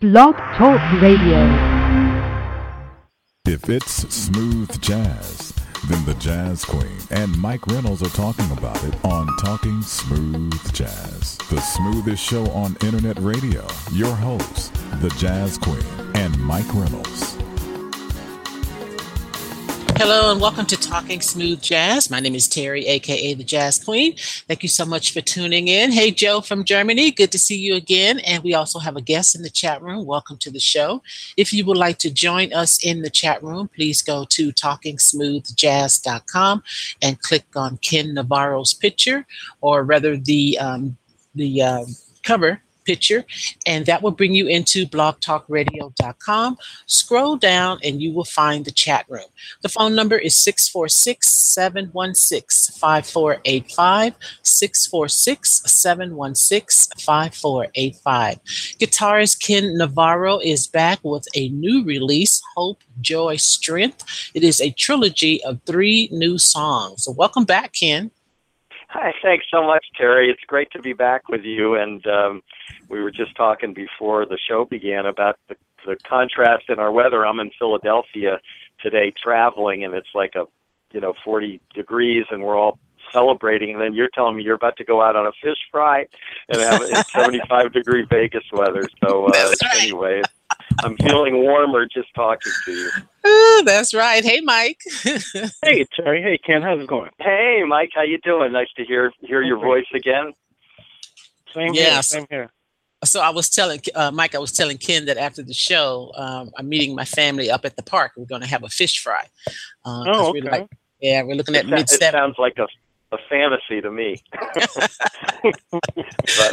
Blog Talk Radio. If it's smooth jazz, then the Jazz Queen and Mike Reynolds are talking about it on Talking Smooth Jazz, the smoothest show on internet radio. Your hosts, the Jazz Queen and Mike Reynolds. Hello and welcome to Talking Smooth Jazz. My name is Terry, aka the Jazz Queen. Thank you so much for tuning in. Hey, Joe from Germany, good to see you again. And we also have a guest in the chat room. Welcome to the show. If you would like to join us in the chat room, please go to talkingsmoothjazz.com and click on Ken Navarro's picture, or rather the um, the uh, cover picture, and that will bring you into blogtalkradio.com. Scroll down and you will find the chat room. The phone number is 646 716 5485. 646 716 5485. Guitarist Ken Navarro is back with a new release, Hope, Joy, Strength. It is a trilogy of three new songs. So, welcome back, Ken. Hi, thanks so much, Terry. It's great to be back with you. And um, we were just talking before the show began about the, the contrast in our weather. I'm in Philadelphia today traveling, and it's like a you know 40 degrees, and we're all celebrating. And then you're telling me you're about to go out on a fish fry and have it 75 degree Vegas weather. So uh, right. anyway, I'm feeling warmer just talking to you. Oh, that's right. Hey, Mike. hey, Terry. Hey, Ken. How's it going? Hey, Mike. How you doing? Nice to hear hear your voice again. Same Yes. here. Same here. so I was telling uh, Mike, I was telling Ken that after the show, um, I'm meeting my family up at the park. We're going to have a fish fry. Uh, 'cause Oh, we're okay. like, yeah, we're looking at It, mid it sounds like a a fantasy to me. but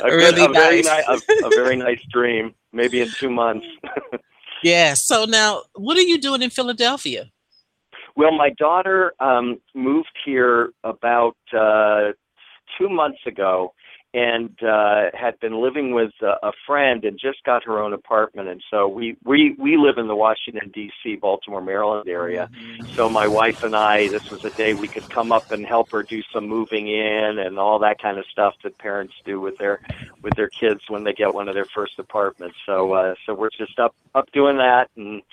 a, Really good, a very nice. nice, a, a very nice dream. Maybe in two months. Yeah. So now, what are you doing in Philadelphia? Well, my daughter um, moved here about uh, two months ago, and uh, had been living with a, a friend, and just got her own apartment. And so we we we live in the Washington D.C., Baltimore, Maryland area. So my wife and I, this was a day we could come up and help her do some moving in and all that kind of stuff that parents do with their with their kids when they get one of their first apartments. So uh, so we're just up up doing that and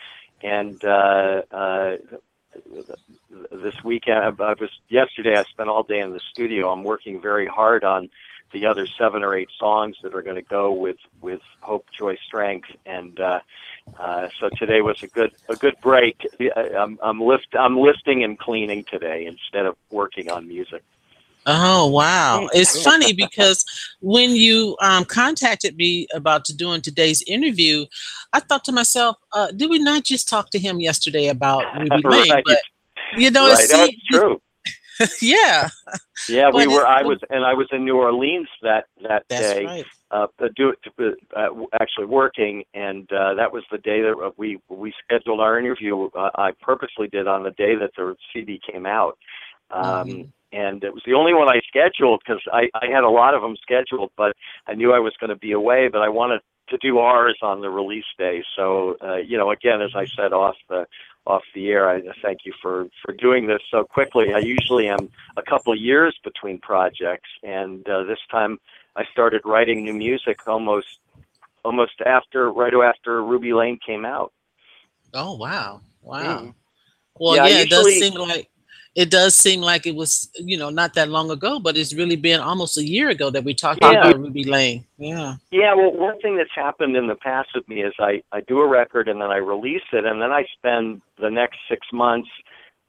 and uh, uh, this weekend I was yesterday I spent all day in the studio. I'm working very hard on the other seven or eight songs that are going to go with with Hope, Joy, Strength, and uh, uh, so today was a good a good break. I'm I'm lift I'm lifting and cleaning today instead of working on music. Oh wow! It's funny because when you um, contacted me about to doing today's interview, I thought to myself, uh, "Did we not just talk to him yesterday about Ruby Lane?" Right. But you know, right, it's that's true. yeah, Yeah, we were. I was, and I was in New Orleans that that that's day. right. uh, uh, do uh, actually working, and uh, that was the day that we we scheduled our interview. Uh, I purposely did on the day that the CD came out, um, Mhm. and it was the only one I scheduled because I, I had a lot of them scheduled, but I knew I was going to be away, but I wanted to do ours on the release day. So uh, you know, again, as I said off the off the air, I thank you for for doing this so quickly. I usually am a couple of years between projects, and uh, this time I started writing new music almost almost after right after Ruby Lane came out. Oh wow, wow. Mm. Well, Yeah, yeah, I it does seem like it does seem like it was you know not that long ago, but it's really been almost a year ago that we talked Yeah. about Ruby Lane. Yeah. Yeah, well, one thing that's happened in the past with me is I I do a record and then I release it and then I spend the next six months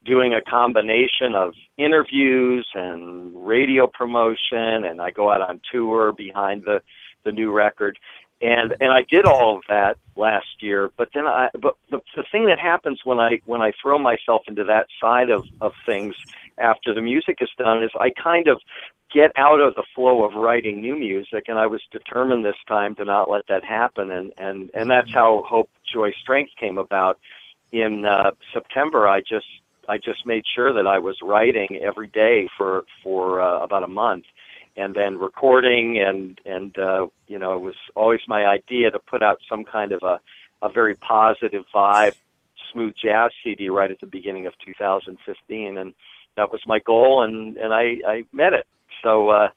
doing a combination of interviews and radio promotion and I go out on tour behind the the new record and and I did all of that last year but then I but the, the thing that happens when I when I throw myself into that side of of things after the music is done is I kind of get out of the flow of writing new music and I was determined this time to not let that happen and and and that's how hope joy strength came about. In uh September I just I just made sure that I was writing every day for for uh, about a month and then recording and and uh you know it was always my idea to put out some kind of a a very positive vibe smooth jazz CD right at the beginning of 2015 and that was my goal and and I I met it so uh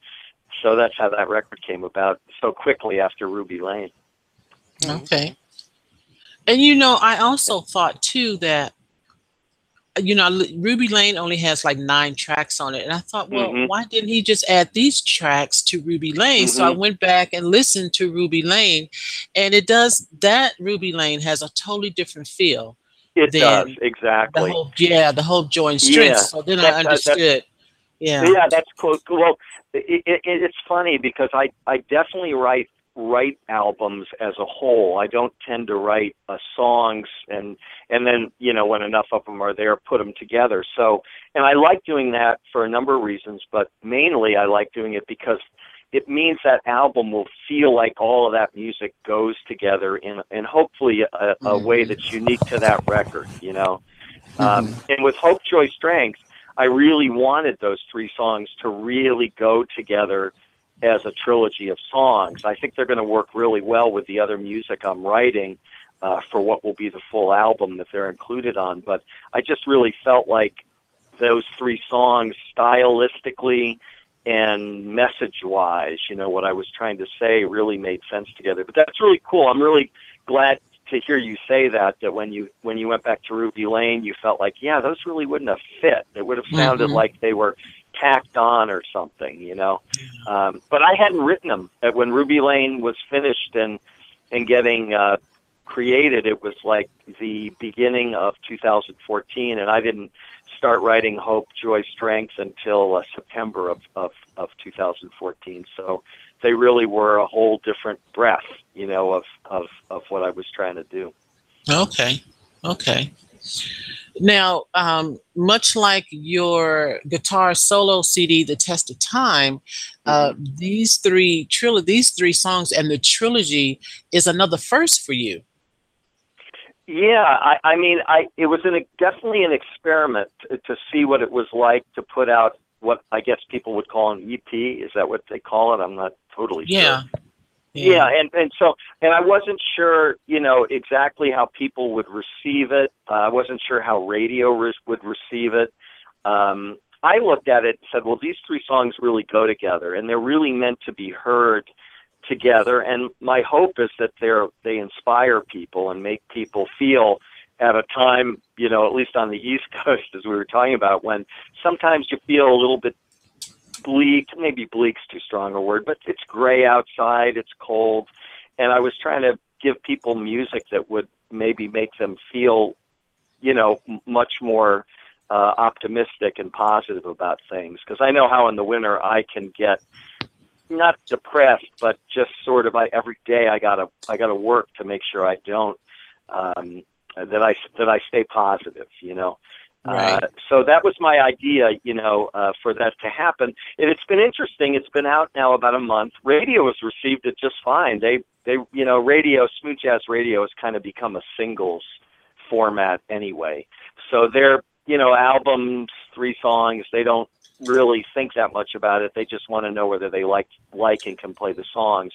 so that's how that record came about so quickly after Ruby Lane Okay. And you know, I also thought too that you know Ruby Lane only has like nine tracks on it, and I thought, well, Mhm. why didn't he just add these tracks to Ruby Lane? So I Mhm. went back and listened to Ruby Lane, and it does that. Ruby Lane has a totally different feel. It does The exactly. whole yeah, the whole joint Yeah. So then I that- that's- understood. Yeah. Yeah, that's cool. Well, it, it, it's funny because I I definitely write write albums as a whole. I don't tend to write uh, songs and and then you know when enough of them are there, put them together. So and I like doing that for a number of reasons, but mainly I like doing it because it means that album will feel like all of that music goes together in in hopefully a, a way that's unique to that record. You know. Um, and with Hope, Joy, Strength, I really wanted those three songs to really go together as a trilogy of songs. I think they're going to work really well with the other music I'm writing uh, for what will be the full album that they're included on. But I just really felt like those three songs, stylistically and message wise, you know, what I was trying to say really made sense together. But that's really cool. I'm really glad to hear you say that that when you when you went back to Ruby Lane, you felt like, yeah, those really wouldn't have fit. It would have sounded Mhm. like they were tacked on or something, you know. Um, but I hadn't written them Uh, when Ruby Lane was finished and and getting uh, created. It was like the beginning of 2014, and I didn't start writing Hope, Joy, Strength until uh, September of, of of 2014. So they really were a whole different breath, you know, of of of what I was trying to do. Okay. Okay. Now, um, much like your guitar solo CD, "The Test of Time," uh, these three tril- these three songs and the trilogy is another first for you. Yeah, I, I mean, I it was an, definitely an experiment to, to see what it was like to put out what I guess people would call an EP. Is that what they call it? I'm not totally Yeah. sure. Yeah, and and so and I wasn't sure, you know, exactly how people would receive it. Uh, I wasn't sure how radio re- would receive it. Um, I looked at it and said, well, these three songs really go together, and they're really meant to be heard together. And my hope is that they're they inspire people and make people feel at a time, you know, at least on the East Coast, as we were talking about, when sometimes you feel a little bit bleak, maybe bleak's too strong a word, but it's gray outside, it's cold, and I was trying to give people music that would maybe make them feel, you know, much more uh, optimistic and positive about things. Because I know how in the winter I can get not depressed, but just sort of I every day I gotta I gotta work to make sure I don't um, that I that I stay positive, you know. Uh, so that was my idea, you know, uh, for that to happen. And it's been interesting. It's been out now about a month. Radio has received it just fine. They, they, you know, radio, smooth jazz radio has kind of become a singles format anyway. So they're, you know, albums, three songs. They don't really think that much about it. They just want to know whether they like, like and can play the songs.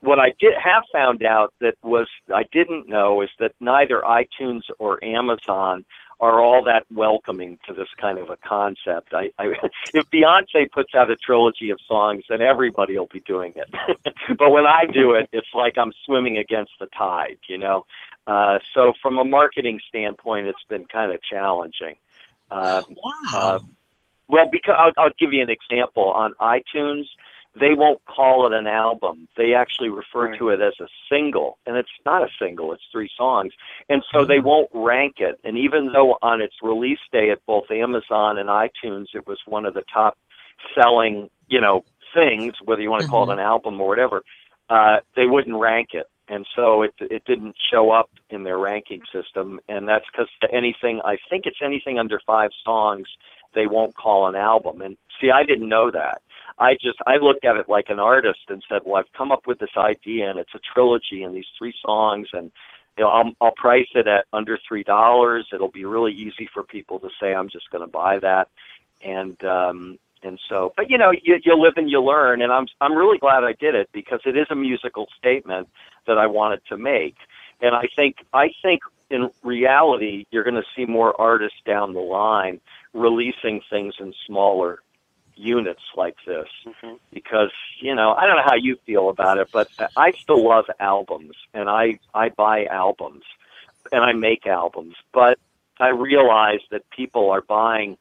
What I did have found out that was I didn't know is that neither iTunes or Amazon are all that welcoming to this kind of a concept. I, I if Beyonce puts out a trilogy of songs, then everybody will be doing it. but when I do it, it's like I'm swimming against the tide, you know. Uh, so from a marketing standpoint, it's been kind of challenging. Uh, Wow. uh, well, because I'll, I'll give you an example on iTunes. They won't call it an album. They actually refer Right. to it as a single, and it's not a single. It's three songs, and so they won't rank it. And even though on its release day at both Amazon and iTunes, it was one of the top selling, you know, things, whether you want to call it an album or whatever, uh, they wouldn't rank it, and so it it didn't show up in their ranking system. And that's because anything I think it's anything under five songs they won't call an album. And see, I didn't know that. I just I looked at it like an artist and said, well, I've come up with this idea, and it's a trilogy, and these three songs, and you know, I'll, I'll price it at under three dollars. It'll be really easy for people to say, I'm just going to buy that, and um, and so, but you know, you, you live and you learn, and I'm I'm really glad I did it because it is a musical statement that I wanted to make, and I think I think in reality you're going to see more artists down the line releasing things in smaller units like this Mhm. because you know I don't know how you feel about it, but I still love albums and I I buy albums. and I make albums, but I realize that people are buying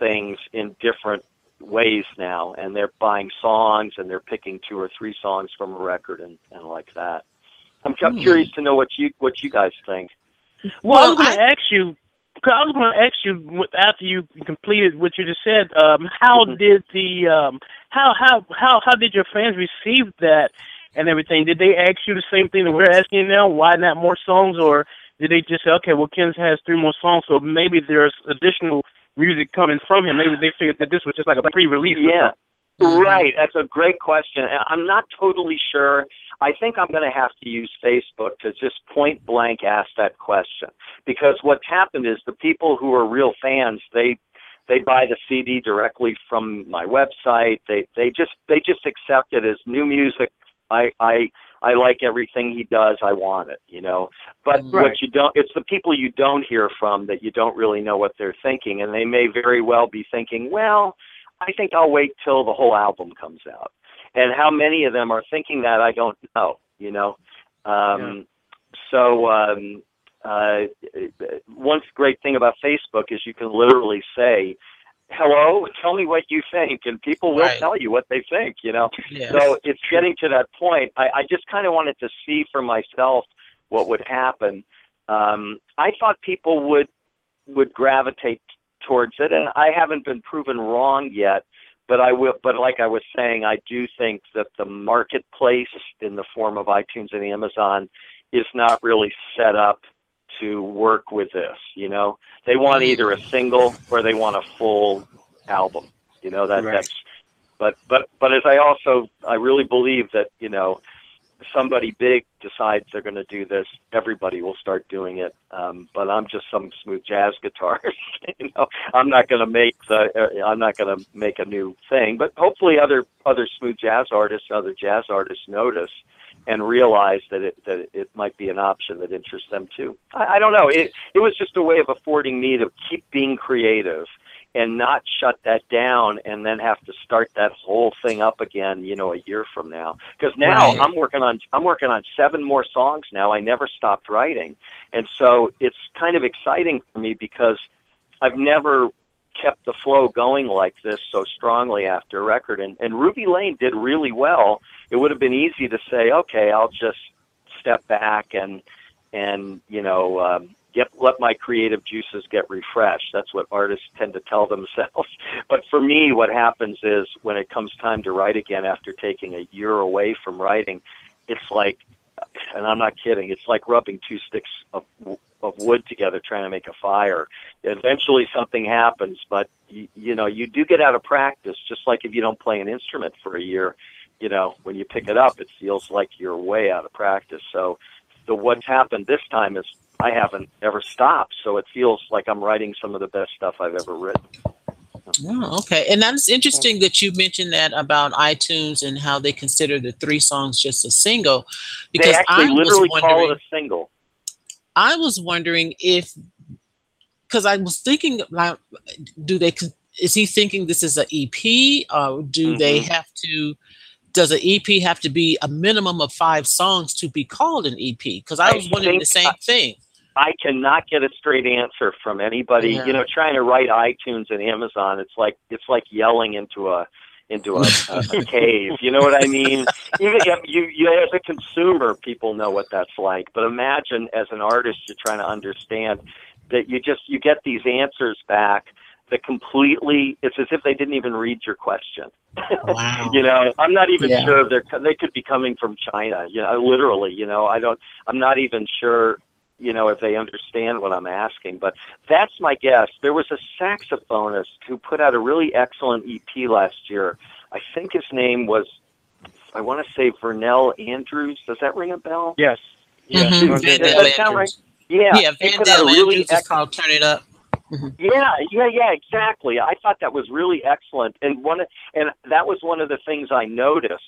things in different ways now, and they're buying songs and they're picking two or three songs from a record and, and like that. I'm, I'm Hmm. curious to know what you what you guys think. Well, I was going to I- ask you. 'Cause I was going to ask you after you completed what you just said. Um, how Mhm. did the um, how how how how did your fans receive that and everything? Did they ask you the same thing that we're asking now? Why not more songs, or did they just say, okay, well, Ken has three more songs, so maybe there's additional music coming from him? Maybe they figured that this was just like a pre-release. Yeah. Mhm. Right, that's a great question. I'm not totally sure. I think I'm going to have to use Facebook to just point blank ask that question because what's happened is the people who are real fans they they buy the CD directly from my website. They they just they just accept it as new music. I I I like everything he does. I want it, you know. But Right. what you don't it's the people you don't hear from that you don't really know what they're thinking and they may very well be thinking, well, I think I'll wait till the whole album comes out. And how many of them are thinking that I don't know, you know. Um so um uh one great thing about Facebook is you can literally say, "Hello, tell me what you think," and people will Right. tell you what they think, you know. Yeah. So it's getting to that point. I, I just kind of wanted to see for myself what would happen. Um, I thought people would would gravitate towards it, and I haven't been proven wrong yet. But I will. But like I was saying, I do think that the marketplace in the form of iTunes and Amazon is not really set up to work with this. You know, they want either a single or they want a full album. You know that Right. that's. But but but as I also I really believe that you know somebody big decides they're going to do this, everybody will start doing it. Um, but I'm just some smooth jazz guitarist. you know, I'm not going to make the. Uh, I'm not going to make a new thing. But hopefully, other other smooth jazz artists, other jazz artists notice and realize that it that it might be an option that interests them too. I, I don't know. It it was just a way of affording me to keep being creative and not shut that down and then have to start that whole thing up again, you know, a year from now. Because now Right. I'm working on I'm working on seven more songs now. I never stopped writing, and so it's kind of exciting for me because I've never kept the flow going like this so strongly after a record. And and Ruby Lane did really well. It would have been easy to say, okay, I'll just step back and and you know um, get let my creative juices get refreshed. That's what artists tend to tell themselves. But for me, what happens is when it comes time to write again after taking a year away from writing, it's like, and I'm not kidding, it's like rubbing two sticks of of wood together trying to make a fire. Eventually, something happens, but you, you know you do get out of practice. Just like if you don't play an instrument for a year, you know when you pick it up, it feels like you're way out of practice. So the what's happened this time is I haven't ever stopped, so it feels like I'm writing some of the best stuff I've ever written. Oh, okay. And that's interesting that you mentioned that about iTunes and how they consider the three songs just a single. They Because I was literally call wondering, it a single. I was wondering if, because I was thinking, like, do they? Is he thinking this is an EP, or do they Mhm. have to? Does an EP have to be a minimum of five songs to be called an EP? Because I I was wondering the same thing. I cannot get a straight answer from anybody. Yeah. You know, trying to write iTunes and Amazon, it's like it's like yelling into a into a, a, a cave. You know what I mean? Even you, you as a consumer, people know what that's like. But imagine as an artist, you're trying to understand that you just you get these answers back that completely. It's as if they didn't even read your question. Wow. you know, I'm not even Yeah. sure they're they could be coming from China. You know, literally. You know, I don't. I'm not even sure. You know, if they understand what I'm asking, but that's my guess. There was a saxophonist who put out a really excellent EP last year. I think his name was, I want to say Vernell Andrews. Does that ring a bell? Yes. Yeah. Mhm, Does that sound right? Yeah. Yeah, he Van put out Dale a really Andrews is called "Turn It Up." yeah, yeah, yeah, exactly. I thought that was really excellent, and one, of- and that was one of the things I noticed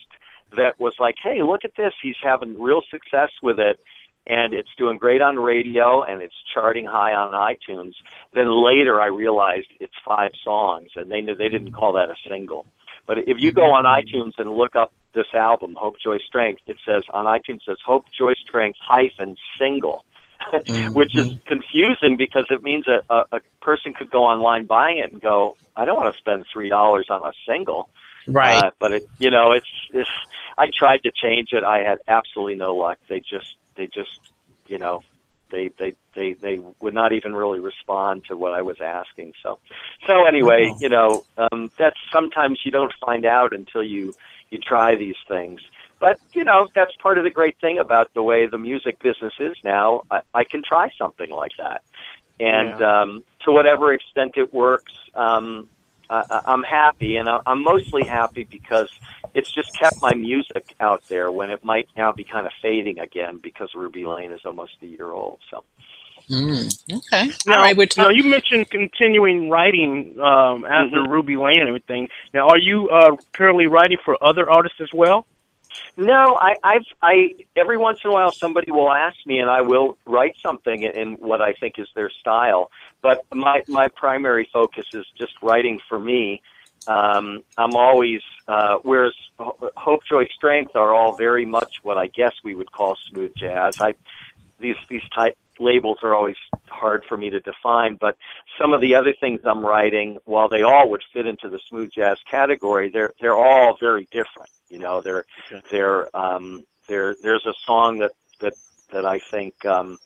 that was like, hey, look at this. He's having real success with it, and it's doing great on radio, and it's charting high on iTunes. Then later, I realized it's five songs, and they knew they didn't call that a single. But if you go on iTunes and look up this album, Hope, Joy, Strength, it says on iTunes it says Hope, Joy, Strength hyphen single. Mm-hmm. which is confusing because it means a, a, a person could go online buying it and go, I don't want to spend three dollars on a single. right. Uh, but it, you know, it's, it's. I tried to change it. I had absolutely no luck. They just, they just, you know, they, they, they, they would not even really respond to what I was asking. So, so anyway, Oh. you know, um, that's sometimes you don't find out until you, you try these things. But you know, that's part of the great thing about the way the music business is now. I, I can try something like that, and um, to whatever extent it works, um, I, I- I'm happy, and I- I'm mostly happy because it's just kept my music out there when it might now be kind of fading again because Ruby Lane is almost a year old. So Mm, okay. Now, All right. We're now you mentioned continuing writing um, after Mhm. Ruby Lane and everything. Now, are you uh, currently writing for other artists as well? No, I, I've I every once in a while somebody will ask me, and I will write something in what I think is their style. But my my primary focus is just writing for me. Um, I'm always uh, whereas Hope, Joy, Strength are all very much what I guess we would call smooth jazz. I these these type labels are always hard for me to define, but some of the other things I'm writing, while they all would fit into the smooth jazz category, they're they're all very different. You know, they're Okay. they're um, there. There's a song that that that I think um,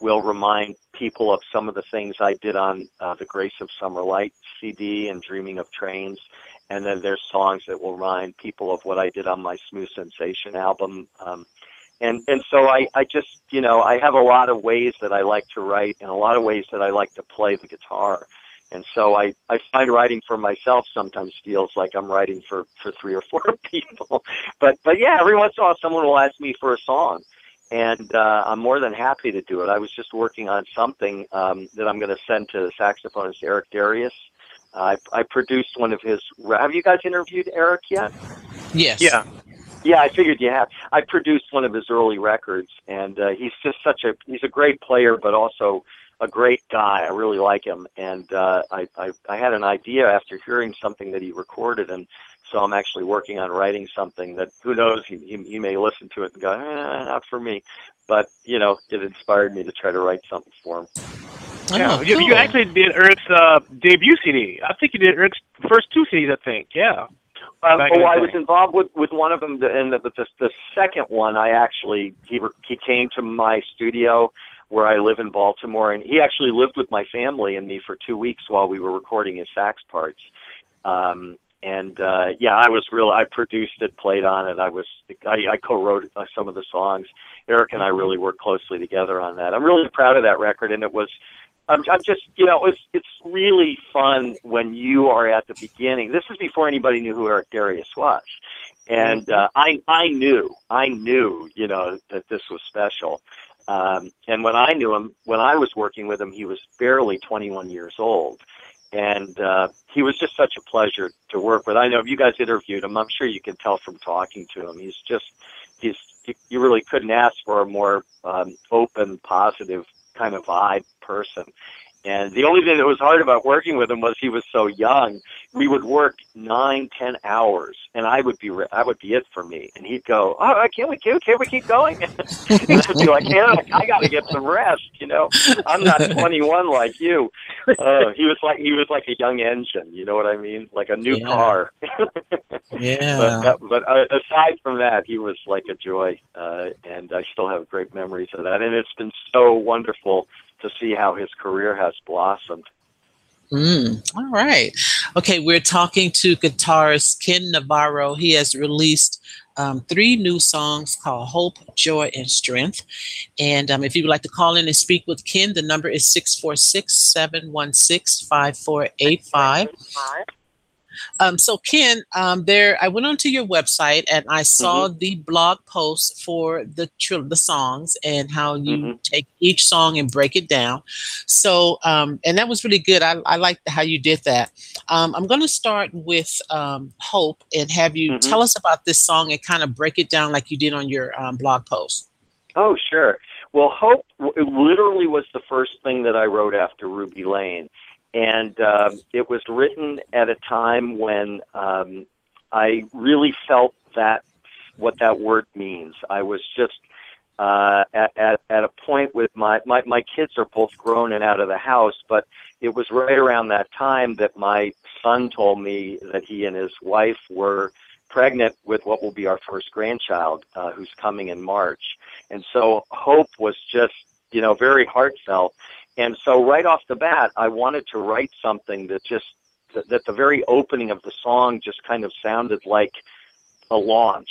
will remind people of some of the things I did on uh, the Grace of Summer Light CD and Dreaming of Trains. And then there's songs that will remind people of what I did on my Smooth Sensation album. Um, and and so I, I just you know I have a lot of ways that I like to write and a lot of ways that I like to play the guitar. And so I, I find writing for myself sometimes feels like I'm writing for, for three or four people. But but yeah, every once in a while someone will ask me for a song and uh, I'm more than happy to do it. I was just working on something um, that I'm going to send to the saxophonist Eric Darius. I, I produced one of his. Have you guys interviewed Eric yet? Yes. Yeah. Yeah, I figured you have. I produced one of his early records, and uh, he's just such a he's a great player, but also a great guy. I really like him, and uh, I, I I had an idea after hearing something that he recorded, and so I'm actually working on writing something that who knows he he, he may listen to it and go, eh, not for me, but you know it inspired me to try to write something for him. Yeah, Oh, you, you actually did Eric's uh, debut CD. I think you did Eric's first two CDs. I think. Yeah. Um, oh, I was involved with, with one of them, and the, the the second one, I actually he he came to my studio where I live in Baltimore, and he actually lived with my family and me for two weeks while we were recording his sax parts. Um, and uh, yeah, I was real. I produced it, played on it. I was I, I co-wrote uh, some of the songs. Eric and I really worked closely together on that. I'm really proud of that record, and it was I'm, I'm just, you know, it's it's really fun when you are at the beginning. This is before anybody knew who Eric Darius was, and uh, I I knew I knew you know that this was special. Um, and when I knew him, when I was working with him, he was barely 21 years old, and uh, he was just such a pleasure to work with. I know if you guys interviewed him, I'm sure you can tell from talking to him. He's just he's you- you really couldn't ask for a more um, open, positive kind of vibe person. And the only thing that was hard about working with him was he was so young. We would work nine, ten hours, and I would be re- I would be it for me. And he'd go, "Oh, can't we can't, can't we keep going?" and I'd be like, "Yeah, I got to get some rest." You know, I'm not 21 like you. Uh, he was like he was like a young engine. You know what I mean? Like a new Yeah. car. Yeah. but that, but uh, aside from that, he was like a joy, uh, and I still have great memories of that. And it's been so wonderful to see how his career has blossomed. Mm, all right. Okay, we're talking to guitarist Ken Navarro. He has released um, three new songs called Hope, Joy, and Strength. And um, if you would like to call in and speak with Ken, the number is 646 716 5485. Um, so Ken, um, there I went onto your website and I saw the blog post for the the songs and how you Mhm. take each song and break it down. So um, and that was really good. I, I liked how you did that. Um, I'm going to start with um, Hope and have you Mhm. tell us about this song and kind of break it down like you did on your um, blog post. Oh, sure. Well, Hope it literally was the first thing that I wrote after Ruby Lane. And um, it was written at a time when um, I really felt that what that word means. I was just uh, at, at at a point with my, my my kids are both grown and out of the house, but it was right around that time that my son told me that he and his wife were pregnant with what will be our first grandchild, uh, who's coming in March. And so hope was just, you know, very heartfelt. And so right off the bat, I wanted to write something that just that, that the very opening of the song just kind of sounded like a launch.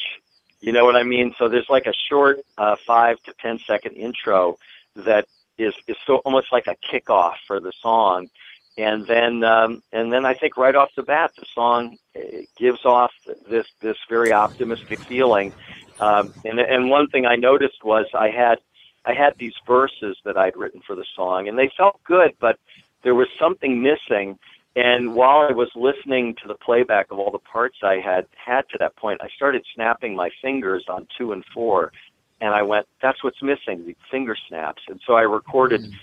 You know what I mean? So there's like a short uh, five to ten second intro that is is so almost like a kickoff for the song, and then um, and then I think right off the bat the song uh, gives off this this very optimistic feeling. Um, and and one thing I noticed was I had I had these verses that I'd written for the song, and they felt good, but there was something missing. And while I was listening to the playback of all the parts I had had to that point, I started snapping my fingers on two and four, and I went, "That's what's missing, the finger snaps." And so I recorded mm.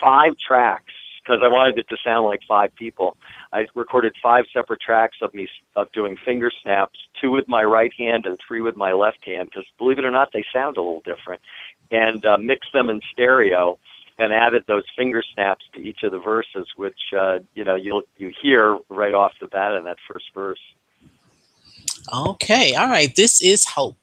five tracks because I wanted it to sound like five people. I recorded five separate tracks of me of doing finger snaps, two with my right hand and three with my left hand, because believe it or not, they sound a little different, and uh, mixed them in stereo and added those finger snaps to each of the verses, which uh, you know you'll you hear right off the bat in that first verse. Okay, all right. This is hope.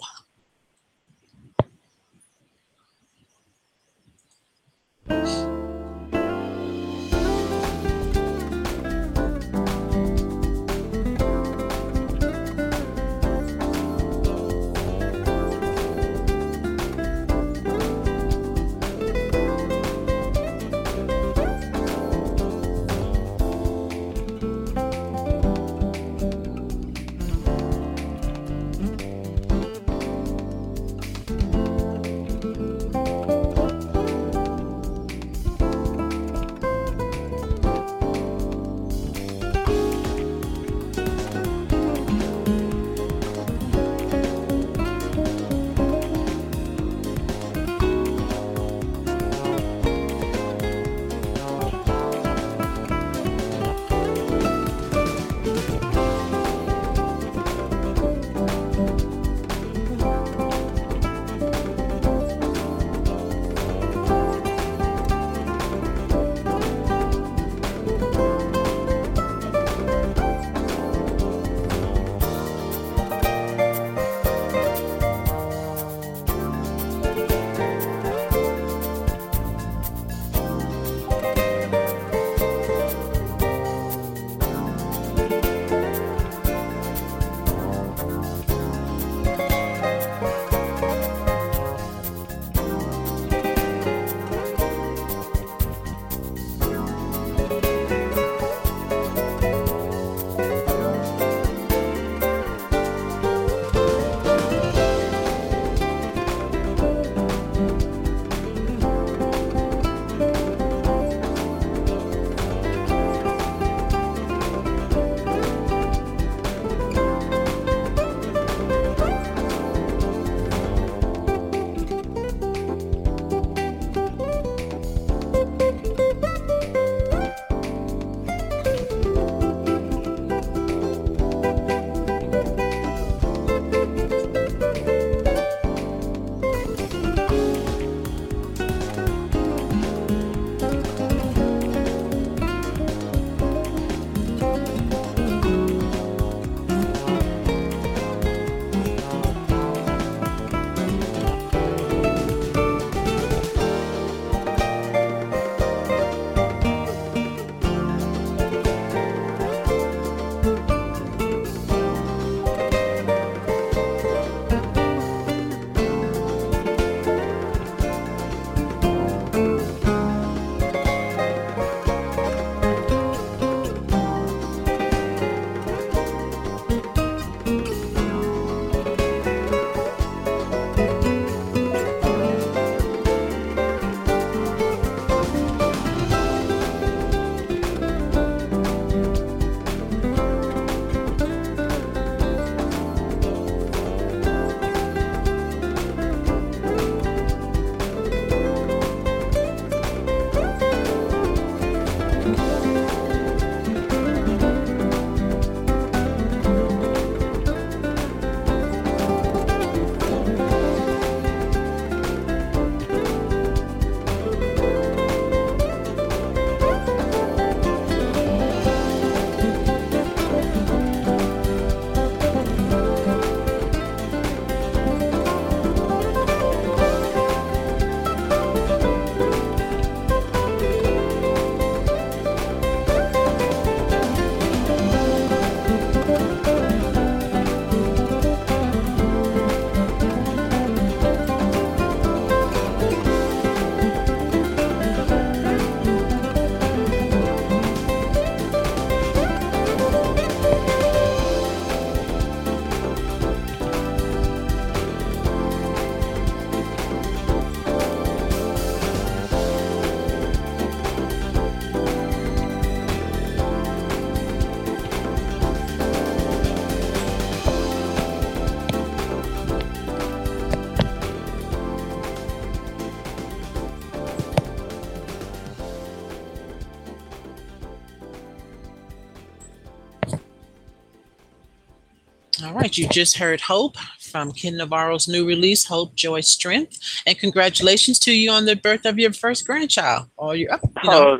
All you just heard Hope from Ken Navarro's new release, Hope, Joy, Strength. And congratulations to you on the birth of your first grandchild. Or you, you know, Oh,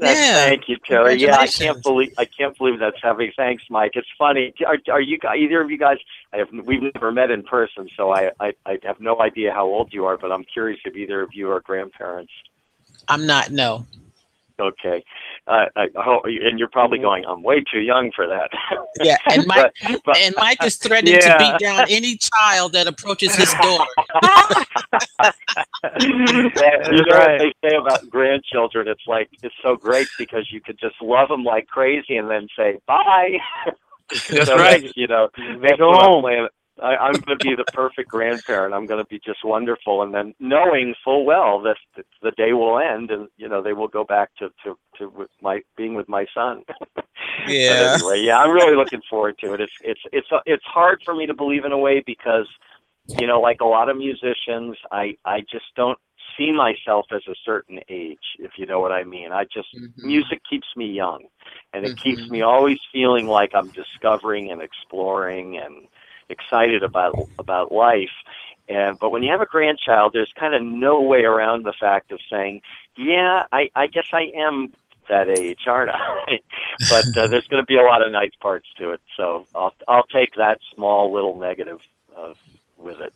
Yeah. thank you, Terry. Yeah, I can't believe I can't believe that's heavy. Thanks, Mike. It's funny. Are, are you either of you guys? I have we've never met in person, so I, I I have no idea how old you are. But I'm curious if either of you are grandparents. I'm not, no. Okay, I, I hope, and you're probably mm-hmm. going. I'm way too young for that. Yeah, and Mike, but, but and Mike is threatening Yeah. to beat down any child that approaches his door. Yeah, you know right. what they say about grandchildren? It's like it's so great because you could just love them like crazy and then say bye. That's So right. You know, They that's go home. planning. I, I'm going to be the perfect grandparent. I'm going to be just wonderful, and then knowing full well that the, day will end, and you know they will go back to to to with my being with my son. Yeah. anyway, yeah, I'm really looking forward to it. It's it's it's it's hard for me to believe in a way because, you know, like a lot of musicians, I I just don't see myself as a certain age, if you know what I mean. I just Mhm. music keeps me young, and it keeps Mhm. me always feeling like I'm discovering and exploring and excited about about life. And but when you have a grandchild, there's kind of no way around the fact of saying, yeah, I I guess I am that age, aren't I? but uh, there's going to be a lot of nice parts to it. So I'll I'll take that small little negative uh, with it.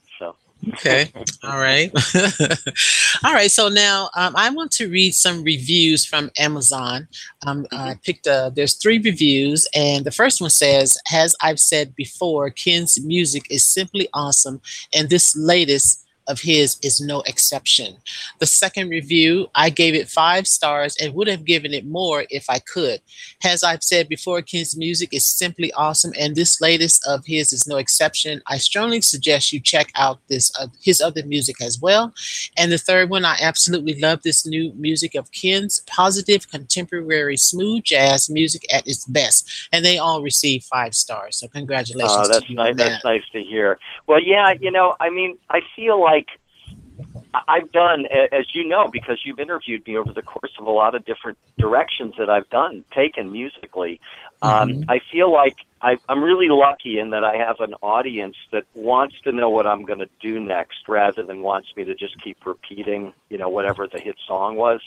Okay. All right. All right. So now um, I want to read some reviews from Amazon. Um, I picked, uh, there's three reviews, and the first one says, As I've said before, Ken's music is simply awesome, and this latest of his is no exception. The second review, I gave it five stars and would have given it more if I could. As I've said before, Ken's music is simply awesome, and this latest of his is no exception. I strongly suggest you check out this uh, his other music as well. And the third one, I absolutely love this new music of Ken's positive, contemporary, smooth jazz music at its best. And they all received five stars. So congratulations Oh, that's to you nice. that. That's nice to hear. Well, yeah, you know, I mean, I feel like I've done, as you know, because you've interviewed me over the course of a lot of different directions that I've done, taken musically. Um, Mhm. I feel like I, I'm really lucky in that I have an audience that wants to know what I'm going to do next, rather than wants me to just keep repeating, you know, whatever the hit song was.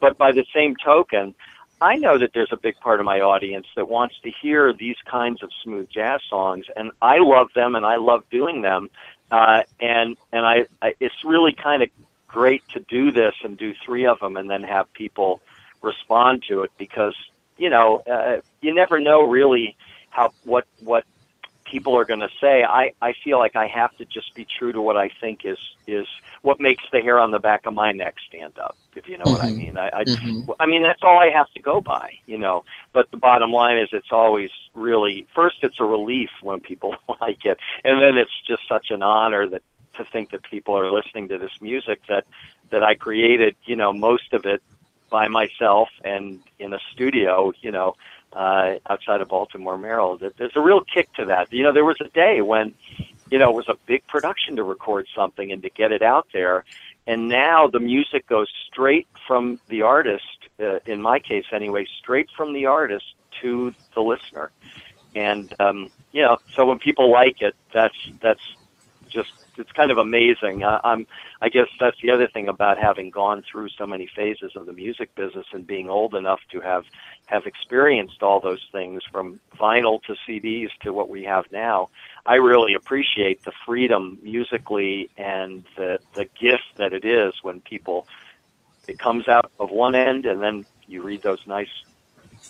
But by the same token, I know that there's a big part of my audience that wants to hear these kinds of smooth jazz songs, and I love them, and I love doing them. Uh, and and I, I, it's really kind of great to do this and do three of them, and then have people respond to it because you know uh, you never know really how what what people are going to say. I I feel like I have to just be true to what I think is is what makes the hair on the back of my neck stand up. If you know what I Mhm. mean, I, I Mhm. I mean, that's all I have to go by, you know. But the bottom line is, it's always really first, it's a relief when people like it, and then it's just such an honor that to think that people are listening to this music that that I created, you know, most of it by myself and in a studio, you know, uh, outside of Baltimore, Maryland. There- There's a real kick to that. You know, there was a day when, you know, it was a big production to record something and to get it out there. And now the music goes straight from the artist, uh, in my case anyway, straight from the artist to the listener. And, um, you know, so when people like it, that's, that's just, it's kind of amazing. Uh, I'm, I guess that's the other thing about having gone through so many phases of the music business and being old enough to have have experienced all those things from vinyl to CDs to what we have now. I really appreciate the freedom musically and the the gift that it is when people it comes out of one end and then you read those nice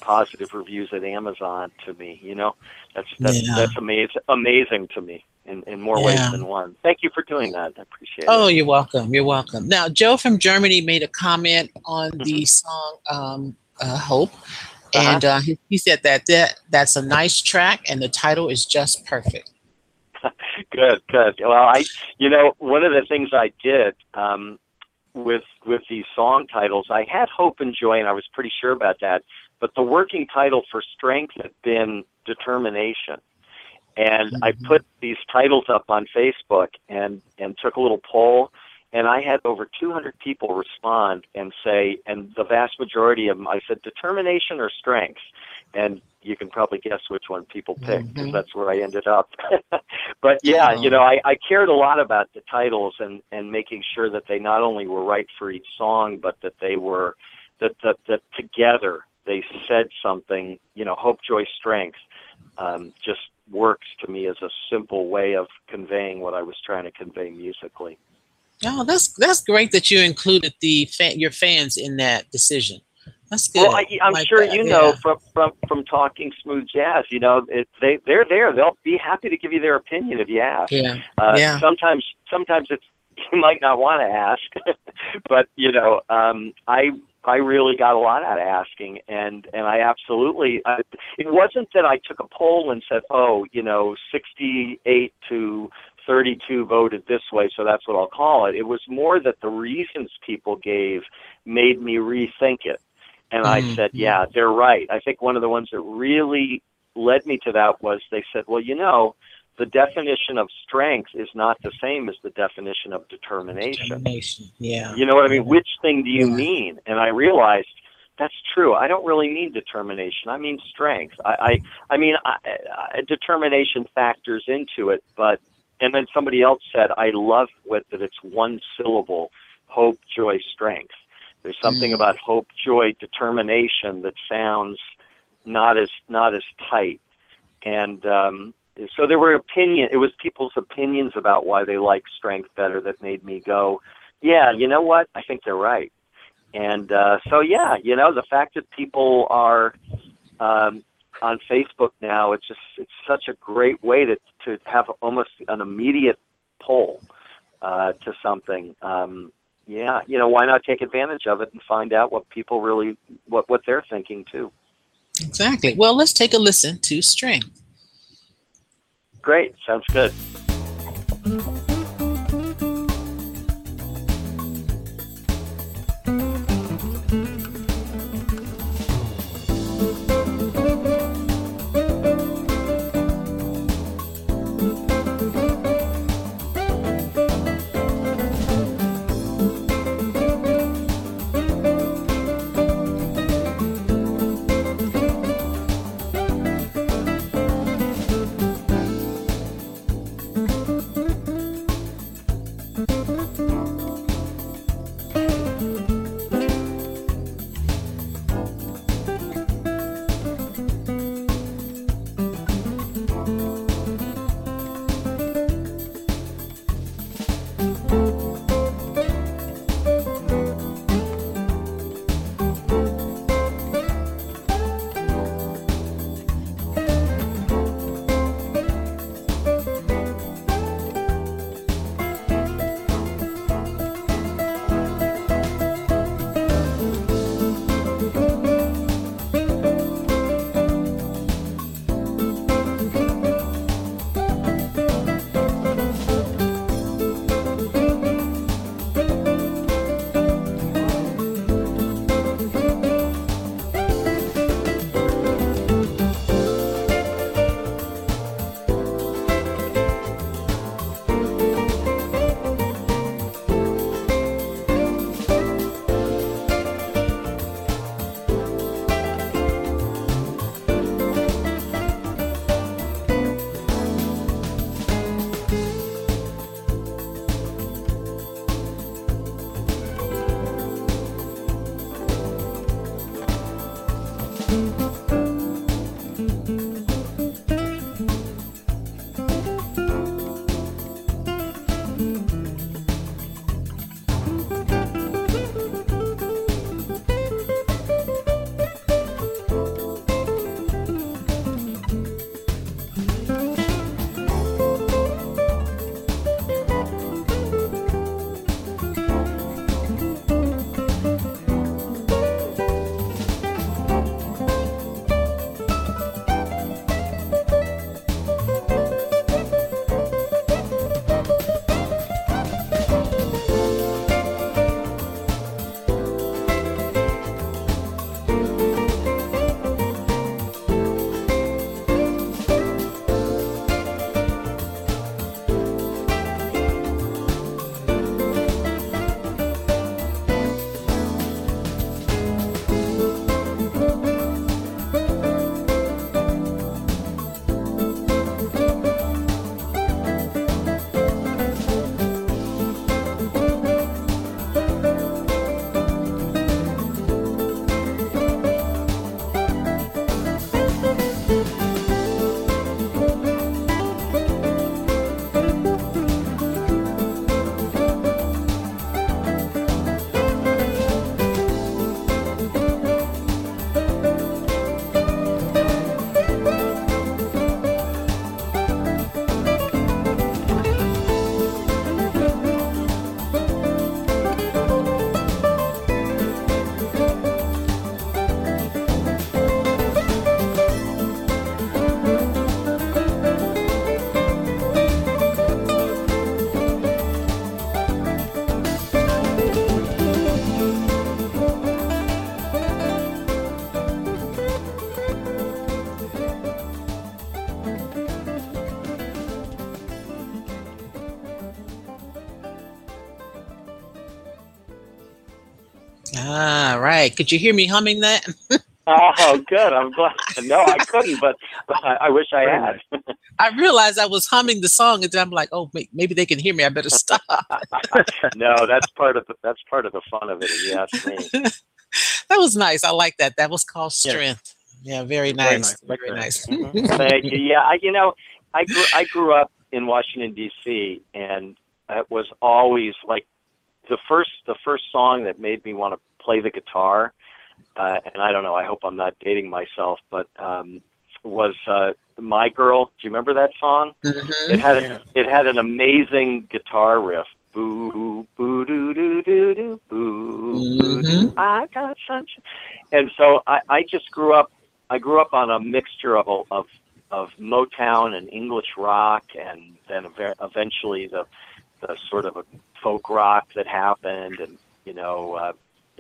positive reviews at Amazon to me, you know. That's that's Yeah. that's amazing amazing to me in, in more Yeah. ways than one. Thank you for doing that. I appreciate Oh, it. Oh, you're welcome. You're welcome. Now, Joe from Germany made a comment on Mm-hmm. the song um, uh, "Hope," Uh-huh. and uh, he, he said that that that's a nice track, and the title is just perfect. good, good. Well, I, you know, one of the things I did um, with with these song titles, I had hope and joy, and I was pretty sure about that. But the working title for strength had been determination, and I Mhm. put these titles up on Facebook and and took a little poll. And I had over 200 people respond and say, and the vast majority of them, I said determination or strength, and you can probably guess which one people picked because Mhm. that's where I ended up. but yeah, you know, I, I cared a lot about the titles and and making sure that they not only were right for each song, but that they were that that, that together they said something. You know, hope, joy, strength. Um, just works to me as a simple way of conveying what I was trying to convey musically. Oh, that's that's great that you included the your fans in that decision. That's good. Well, I, I'm Like sure that, you know yeah. from from from talking smooth jazz. You know, it, they they're there. They'll be happy to give you their opinion if you ask. Yeah. Uh, Yeah. Sometimes sometimes it's you might not want to ask, but you know, um, I I really got a lot out of asking, and and I absolutely. I, it wasn't that I took a poll and said, oh, you know, 68 to 32 voted this way, so that's what I'll call it. It was more that the reasons people gave made me rethink it. And I Mhm. said, yeah, they're right. I think one of the ones that really led me to that was they said, well, you know, the definition of strength is not the same as the definition of determination. Determination. Yeah. You know what I mean? Which thing do you Yeah. mean? And I realized that's true. I don't really mean determination. I mean strength. I, I, I mean, I, I, determination factors into it, but and then somebody else said, I love with that it's one syllable: hope, joy, strength. There's something Mm. about hope, joy, determination that sounds not as not as tight, and um, so there were opinion. It was people's opinions about why they like strength better that made me go, yeah, you know what? I think they're right. And uh, so, yeah, you know, the fact that people are um, on Facebook now, it's just it's such a great way to to have almost an immediate poll uh, to something. Um, yeah, you know, why not take advantage of it and find out what people really what what they're thinking too. Exactly. Well, let's take a listen to Strength. Great, sounds good. Could you hear me humming that? oh, good. I'm glad. No, I couldn't, but, I, I wish I had. I realized I was humming the song, and then I'm like, oh, maybe they can hear me. I better stop. no, that's part of the, that's part of the fun of it. If you ask me. that was nice. I like that. That was called Strength. Yeah, yeah very nice. Very nice. Very nice. Mm-hmm. Thank you. Yeah, I, you know, I grew, I grew up in Washington D.C. and it was always like the first the first song that made me want to play the guitar. Uh, and I don't know. I hope I'm not dating myself, but um, was uh, "My Girl." Do you remember that song? Mm-hmm. It had a, it had an amazing guitar riff. Boo boo doo doo doo doo boo. Mm-hmm. I got sunshine. And so I, I just grew up. I grew up on a mixture of of of Motown and English rock, and then eventually the the sort of a folk rock that happened, and you know, uh,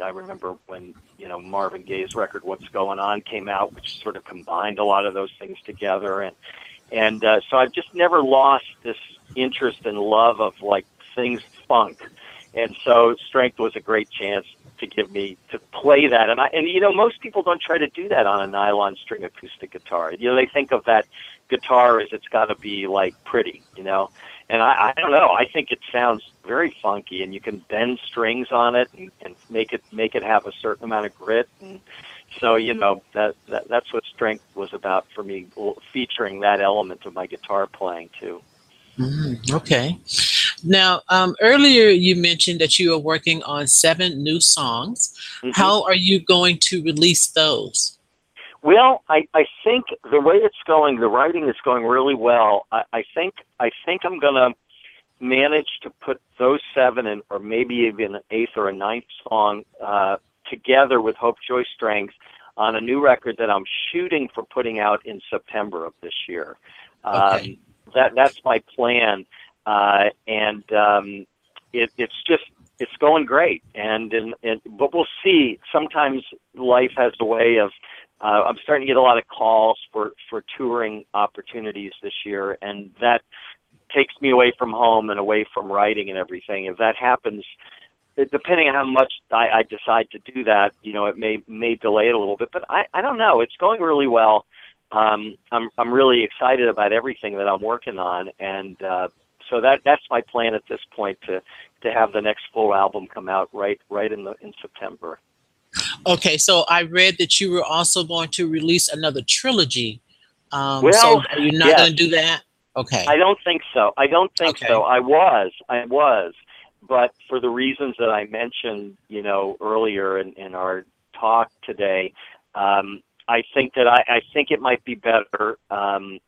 I remember when you know Marvin Gaye's record "What's Going On" came out, which sort of combined a lot of those things together, and and uh, so I've just never lost this interest and love of like things funk, and so Strength was a great chance to give me to play that. And I and you know most people don't try to do that on a nylon string acoustic guitar. You know they think of that guitar as it's got to be like pretty, you know. And I, I don't know. I think it sounds very funky, and you can bend strings on it and, and make it make it have a certain amount of grit. And so you know that, that that's what strength was about for me, featuring that element of my guitar playing too. Mm, okay. Now, um, earlier you mentioned that you are working on seven new songs. Mm-hmm. How are you going to release those? Well, I, I think the way it's going, the writing is going really well. I, I think I think I'm gonna manage to put those seven and or maybe even an eighth or a ninth song uh, together with Hope Joy Strength on a new record that I'm shooting for putting out in September of this year. Okay. Um, that that's my plan uh, and um, it, it's just it's going great. And, and and but we'll see. Sometimes life has a way of. Uh, I'm starting to get a lot of calls for for touring opportunities this year, and that takes me away from home and away from writing and everything. If that happens, depending on how much I, I decide to do that, you know, it may may delay it a little bit. But I I don't know. It's going really well. Um, I'm I'm really excited about everything that I'm working on, and uh, so that that's my plan at this point to to have the next full album come out right right in the in September. Okay, so I read that you were also going to release another trilogy. Um, well, so are you not yes. going to do that? Okay. I don't think so. I don't think Okay. so. I was, I was, but for the reasons that I mentioned, you know, earlier in, in our talk today, um, I think that I, I think it might be better um,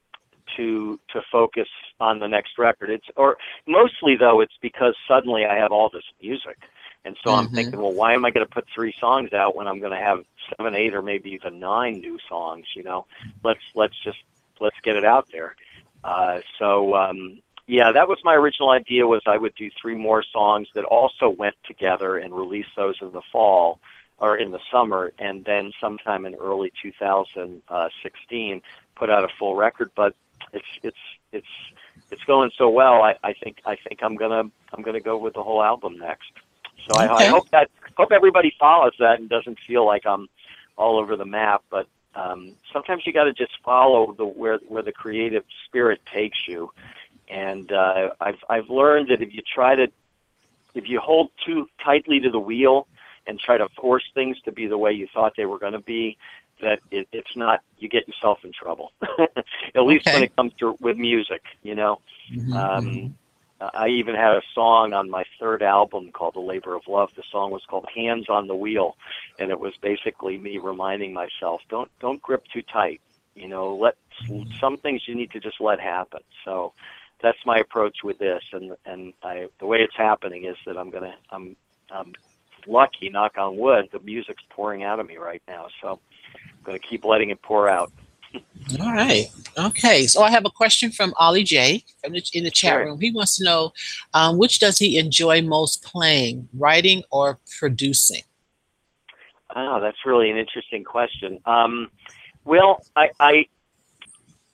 to to focus on the next record. It's or mostly though it's because suddenly I have all this music, and so I'm Mhm. thinking, well, why am I going to put three songs out when I'm going to have seven, eight, or maybe even nine new songs? You know, let's let's just let's get it out there. Uh, so um, yeah, that was my original idea. Was I would do three more songs that also went together and release those in the fall or in the summer, and then sometime in early 2016 put out a full record. But it's it's it's it's going so well. I, I think I think I'm gonna I'm gonna go with the whole album next. So I, I hope that hope everybody follows that and doesn't feel like I'm all over the map. But um, sometimes you got to just follow the where where the creative spirit takes you. And uh, I've I've learned that if you try to if you hold too tightly to the wheel and try to force things to be the way you thought they were going to be, that it, it's not. You get yourself in trouble. At least when it comes to with music, you know. Mhm, mhm. I even had a song on my third album called "The Labor of Love." The song was called "Hands on the Wheel," and it was basically me reminding myself, "Don't don't grip too tight. You know, let mm-hmm. some things you need to just let happen." So that's my approach with this, and and I, the way it's happening is that I'm gonna I'm I'm lucky, knock on wood, the music's pouring out of me right now, so I'm gonna keep letting it pour out. All right. Okay. So I have a question from Ollie J from the, in the chat Sure. room. He wants to know um, which does he enjoy most playing, writing or producing? Oh, that's really an interesting question. Um, well, I, I,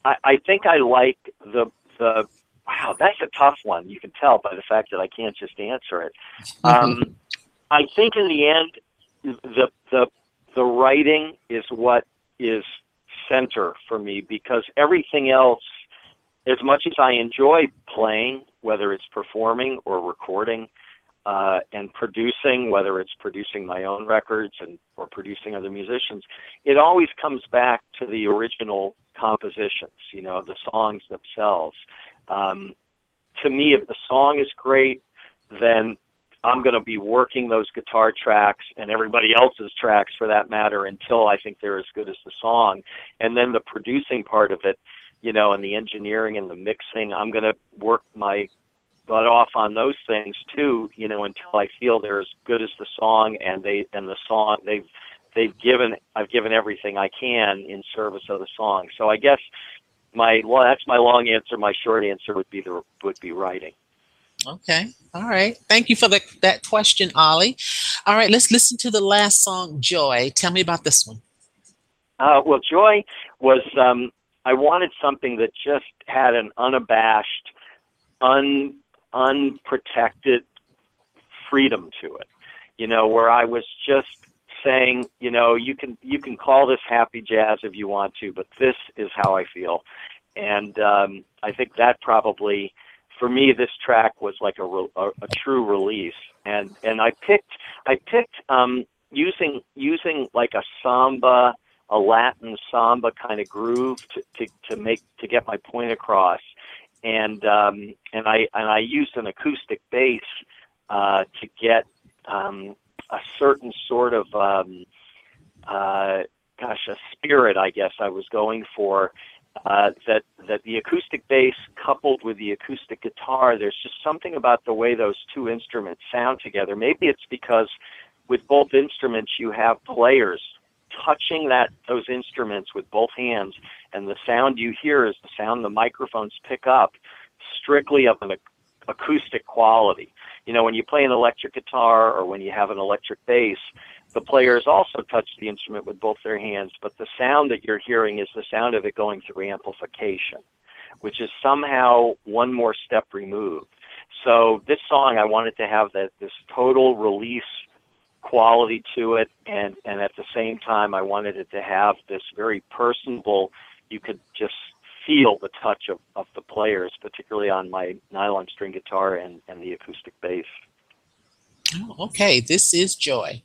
I, I think I like the the. Wow, that's a tough one. You can tell by the fact that I can't just answer it. Um, I think in the end, the the the writing is what is center for me because everything else, as much as I enjoy playing, whether it's performing or recording, uh, and producing, whether it's producing my own records and or producing other musicians, it always comes back to the original compositions. You know, the songs themselves. Um, to me, if the song is great, then I'm going to be working those guitar tracks and everybody else's tracks for that matter until I think they're as good as the song. And then the producing part of it, you know, and the engineering and the mixing, I'm going to work my butt off on those things too, you know, until I feel they're as good as the song and they and the song they've they've given I've given everything I can in service of the song. So I guess my well, that's my long answer. My short answer would be the would be writing. Okay. All right. Thank you for the, that question, Ollie. All right, let's listen to the last song, Joy. Tell me about this one. Uh, well, Joy was, um, I wanted something that just had an unabashed, un, unprotected freedom to it. You know, where I was just saying, you know, you can you can call this happy jazz if you want to, but this is how I feel, and um, I think that probably for me, this track was like a, a, a true release, and and I picked I picked um, using using like a samba, a Latin samba kind of groove to, to, to make to get my point across, and um, and I and I used an acoustic bass uh, to get um, a certain sort of um, uh, gosh a spirit I guess I was going for uh, that that the acoustic bass coupled with the acoustic guitar, there's just something about the way those two instruments sound together. Maybe it's because with both instruments you have players touching that those instruments with both hands, and the sound you hear is the sound the microphones pick up, strictly of an acoustic quality. You know, when you play an electric guitar or when you have an electric bass, the players also touch the instrument with both their hands, but the sound that you're hearing is the sound of it going through amplification, which is somehow one more step removed. So this song, I wanted to have that this total release quality to it, and and at the same time, I wanted it to have this very personable. You could just feel the touch of, of the players, particularly on my nylon string guitar and, and the acoustic bass. Oh, okay, this is Joy.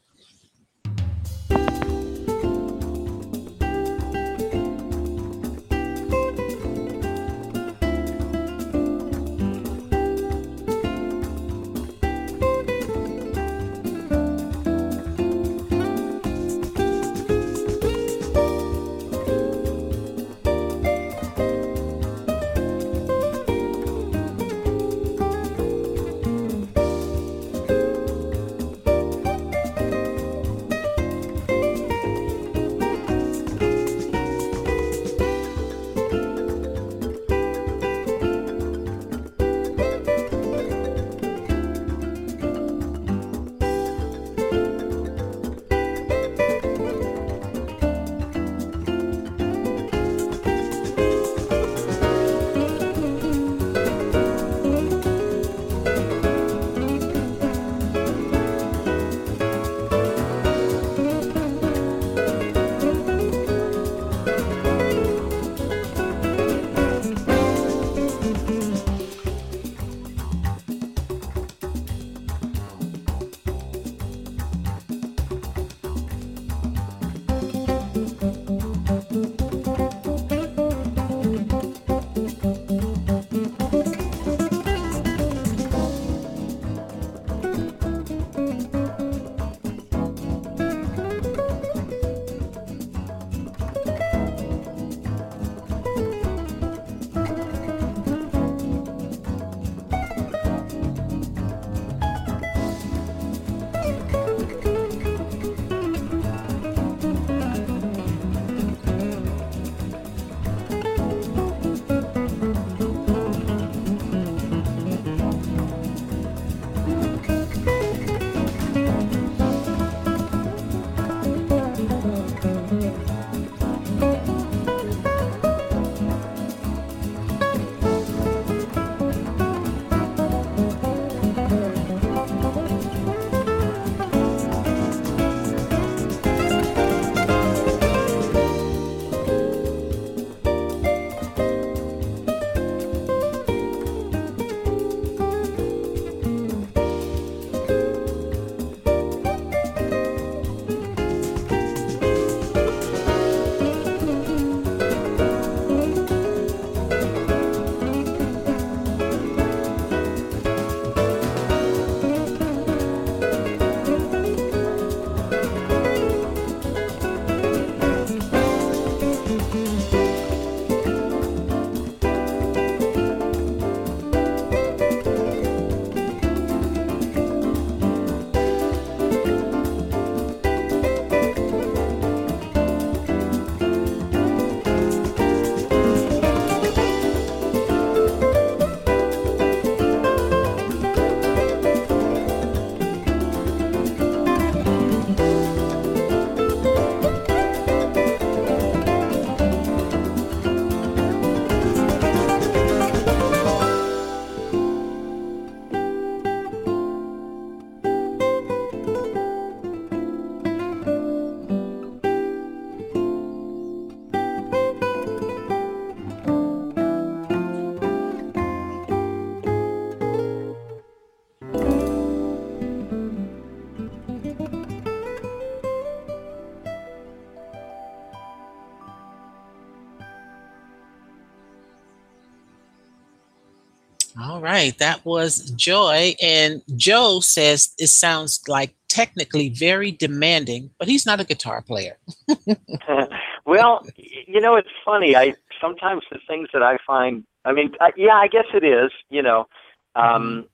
Right, that was Joy. And Joe says it sounds like technically very demanding, but he's not a guitar player. well, you know, it's funny. I sometimes the things that I find, I mean, uh, yeah, I guess it is, you know, um,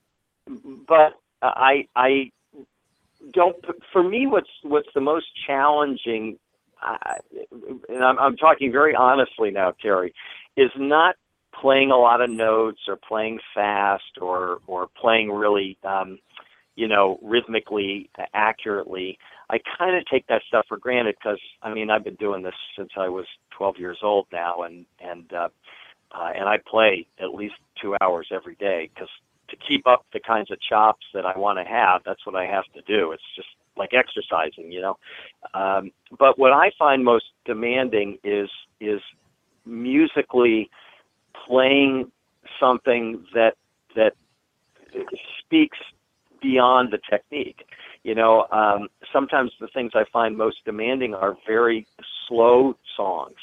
but I, I don't, for me, what's, what's the most challenging, uh, and I'm, I'm talking very honestly now, Terry, is not playing a lot of notes or playing fast or or playing really um, you know rhythmically accurately i kind of take that stuff for granted because i mean i've been doing this since i was 12 years old now and and uh, uh, and i play at least two hours every day because to keep up the kinds of chops that i want to have that's what i have to do. It's just like exercising you know? Um, but what i find most demanding is is musically playing something that that speaks beyond the technique. You know, um, sometimes the things I find most demanding are very slow songs.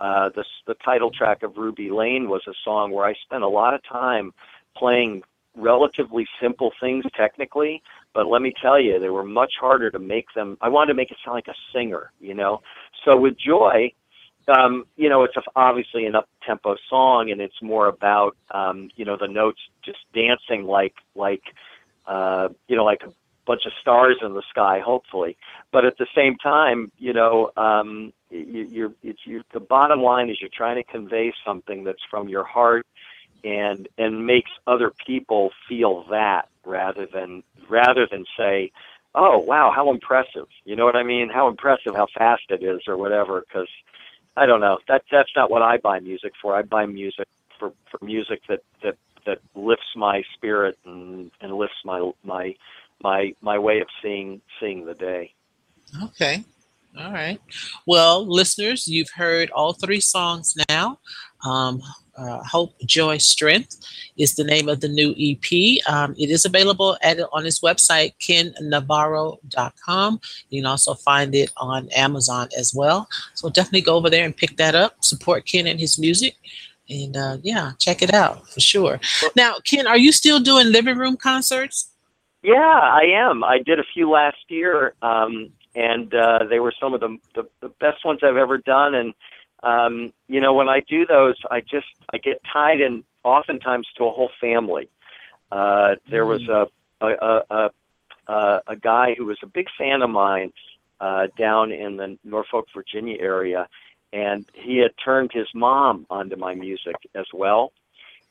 Uh, the the title track of Ruby Lane was a song where I spent a lot of time playing relatively simple things technically, but let me tell you, they were much harder to make them. I wanted to make it sound like a singer, you know. So with Joy, um, you know, it's obviously an up tempo song, and it's more about um, you know the notes just dancing like like uh, you know like a bunch of stars in the sky, hopefully. But at the same time, you know, um, you, you're it's you the bottom line is you're trying to convey something that's from your heart and and makes other people feel that rather than rather than say oh wow how impressive you know what i mean how impressive how fast it is or whatever because I don't know. That that's not what I buy music for. I buy music for, for music that, that that lifts my spirit and, and lifts my my my my way of seeing seeing the day. Okay. All right. Well, listeners, you've heard all three songs now. Um, uh, Hope, Joy, Strength is the name of the new EP. Um, it is available at on his website, kennavarro.com. You can also find it on Amazon as well. So definitely go over there and pick that up. Support Ken and his music. And uh, yeah, check it out for sure. Now, Ken, are you still doing living room concerts? Yeah, I am. I did a few last year, um, and uh, they were some of the, the the best ones I've ever done. And um, you know, when I do those, I just I get tied in oftentimes to a whole family. Uh, there was a a, a a a guy who was a big fan of mine uh, down in the Norfolk, Virginia area, and he had turned his mom onto my music as well.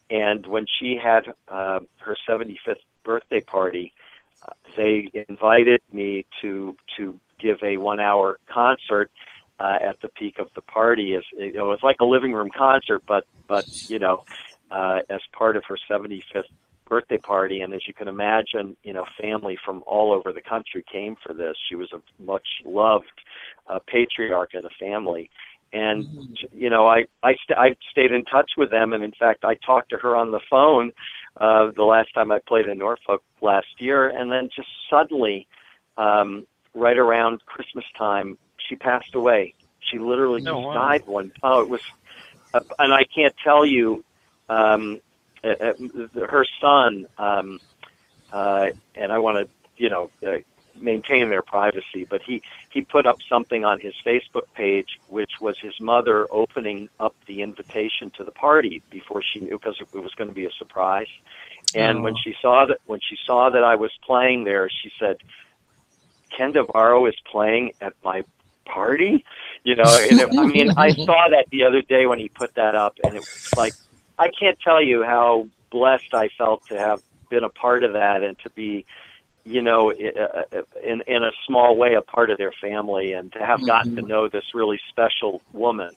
And when she had uh, her 75th birthday party, uh, they invited me to to give a one hour concert uh, at the peak of the party. Is it was like a living room concert, but but you know, uh, as part of her 75th birthday party, and as you can imagine, you know, family from all over the country came for this. She was a much loved uh, patriarch of the family. And mm-hmm. you know, I I, st- I stayed in touch with them, and in fact, I talked to her on the phone uh, the last time I played in Norfolk last year, and then just suddenly, um, right around Christmas time, she passed away. She literally just wow. died one. Oh, it was, uh, and I can't tell you. Um, uh, uh, her son, um, uh, and I want to, you know, uh, maintain their privacy, but he he put up something on his Facebook page, which was his mother opening up the invitation to the party before she knew, because it was going to be a surprise. And oh. when she saw that, when she saw that I was playing there, she said, "Ken Navarro is playing at my party, you know. And it, I mean, I saw that the other day when he put that up, and it was like I can't tell you how blessed I felt to have been a part of that and to be, you know, in in a small way a part of their family and to have gotten to mm-hmm. know this really special woman.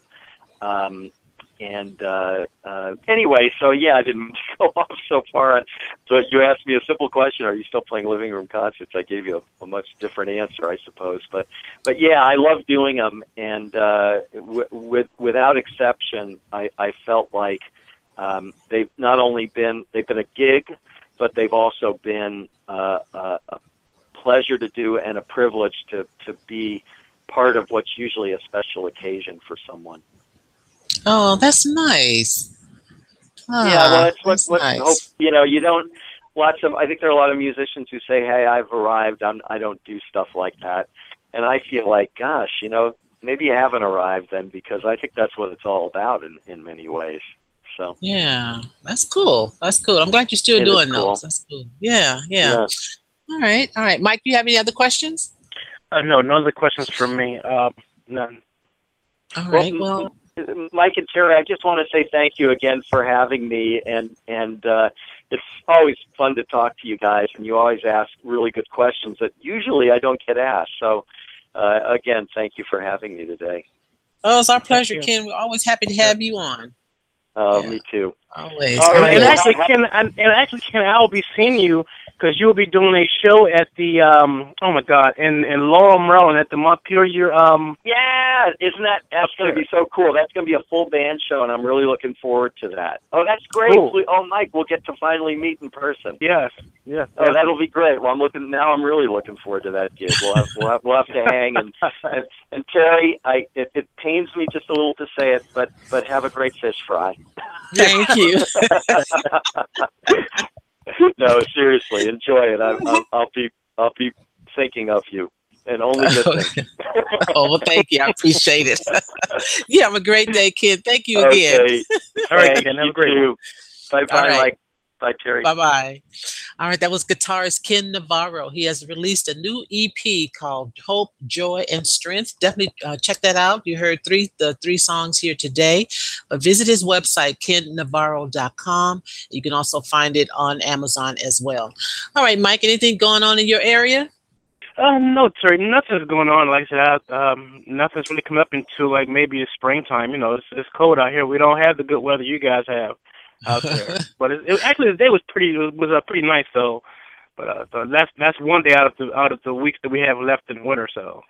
Um, and uh, uh, anyway, so yeah, I didn't go off so far. So you asked me a simple question: Are you still playing living room concerts? I gave you a, a much different answer, I suppose. But but yeah, I love doing them, and uh, w- with without exception, I, I felt like um, they've not only been they've been a gig, but they've also been uh, a, a pleasure to do and a privilege to to be part of what's usually a special occasion for someone. Oh, that's nice. Ah, yeah, well, it's what, that's what nice. hope you know. You don't. Lots of. I think there are a lot of musicians who say, "Hey, I've arrived. I'm. I don't do stuff like that." And I feel like, gosh, you know, maybe you haven't arrived then, because I think that's what it's all about in in many ways. So Yeah, that's cool. That's cool. I'm glad you're still It is doing cool. those. That's cool. Yeah, yeah, All right, all right. Mike, do you have any other questions? Uh, no, no other questions from me. Um, none. All Well. Well, Mike and Terry, I just want to say thank you again for having me, and and uh, it's always fun to talk to you guys, and you always ask really good questions that usually I don't get asked. So, uh, again, thank you for having me today. oh, it's our pleasure. Ken. We're always happy to have you on. Uh, Yeah. Me too. Always. All And, right. and actually, Ken, and, and actually, Ken, I will be seeing you because you will be doing a show at the um. Oh my God, in in Laurel, Maryland, at the Montpelier um. Yeah, isn't that that's going to be so cool? That's going to be a full band show, and I'm really looking forward to that. Oh, that's great. Cool. We- Oh, Mike, we'll get to finally meet in person. Yes, yes. Oh, that'll be great. Well, I'm looking now. I'm really looking forward to that gig. We'll have we'll have, we'll have to hang and and, and Terry. I it, it pains me just a little to say it, but but have a great fish fry. Thank you. no, seriously, enjoy it. I, I'll, I'll be I'll be thinking of you and only good things. oh, well, thank you. I appreciate it. you have a great day, kid. Thank you again. Okay. All right, Thank Ken, have a great too. Bye bye, Mike. Bye, Terry. Bye bye. All right, that was guitarist Ken Navarro. He has released a new EP called Hope, Joy, and Strength. Definitely uh, check that out. You heard three the three songs here today. But visit his website, kennavarro.com. You can also find it on Amazon as well. All right, Mike, anything going on in your area? Uh, no, Terry, nothing's going on. Like I said, um, nothing's really come up until like maybe it's springtime. You know, it's, it's cold out here. We don't have the good weather you guys have out there. but it, it, actually, the day was pretty was, was uh, pretty nice though. But uh, so that's that's one day out of the out of the weeks that we have left in winter. So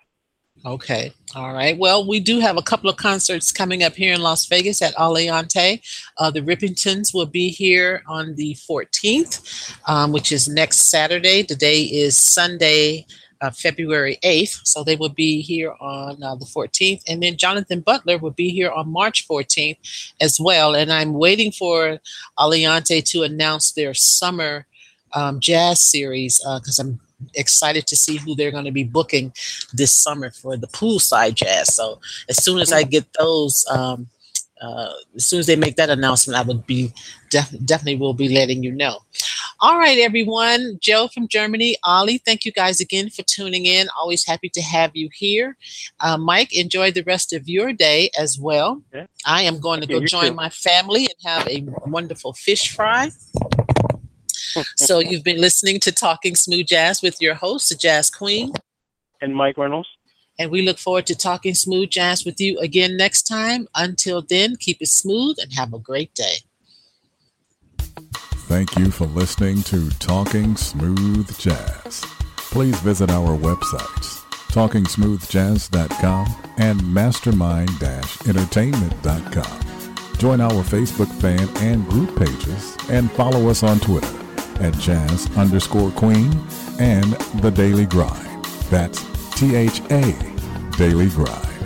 Okay. All right. Well, we do have a couple of concerts coming up here in Las Vegas at Aliante. Uh, the Rippingtons will be here on the 14th, um, which is next Saturday. Today is Sunday, uh, February 8th. So they will be here on uh, the 14th. And then Jonathan Butler will be here on March 14th as well. And I'm waiting for Aliante to announce their summer um, jazz series because I'm excited to see who they're going to be booking this summer for the poolside jazz. So as soon as I get those, um, uh, as soon as they make that announcement, I would be def- definitely will be letting you know. All right, everyone. Joe from Germany, Ollie, thank you guys again for tuning in. Always happy to have you here. Uh, Mike, enjoy the rest of your day as well. Yeah. I am going to go you join too. my family and have a wonderful fish fry. so you've been listening to Talking Smooth Jazz with your host, the Jazz Queen. and Mike Reynolds. And we look forward to talking smooth jazz with you again next time. Until then, keep it smooth and have a great day. Thank you for listening to Talking Smooth Jazz. Please visit our websites, talkingsmoothjazz.com and mastermind-entertainment.com. Join our Facebook fan and group pages and follow us on Twitter at jazz underscore queen and the daily grind. That's T H A Daily Grind.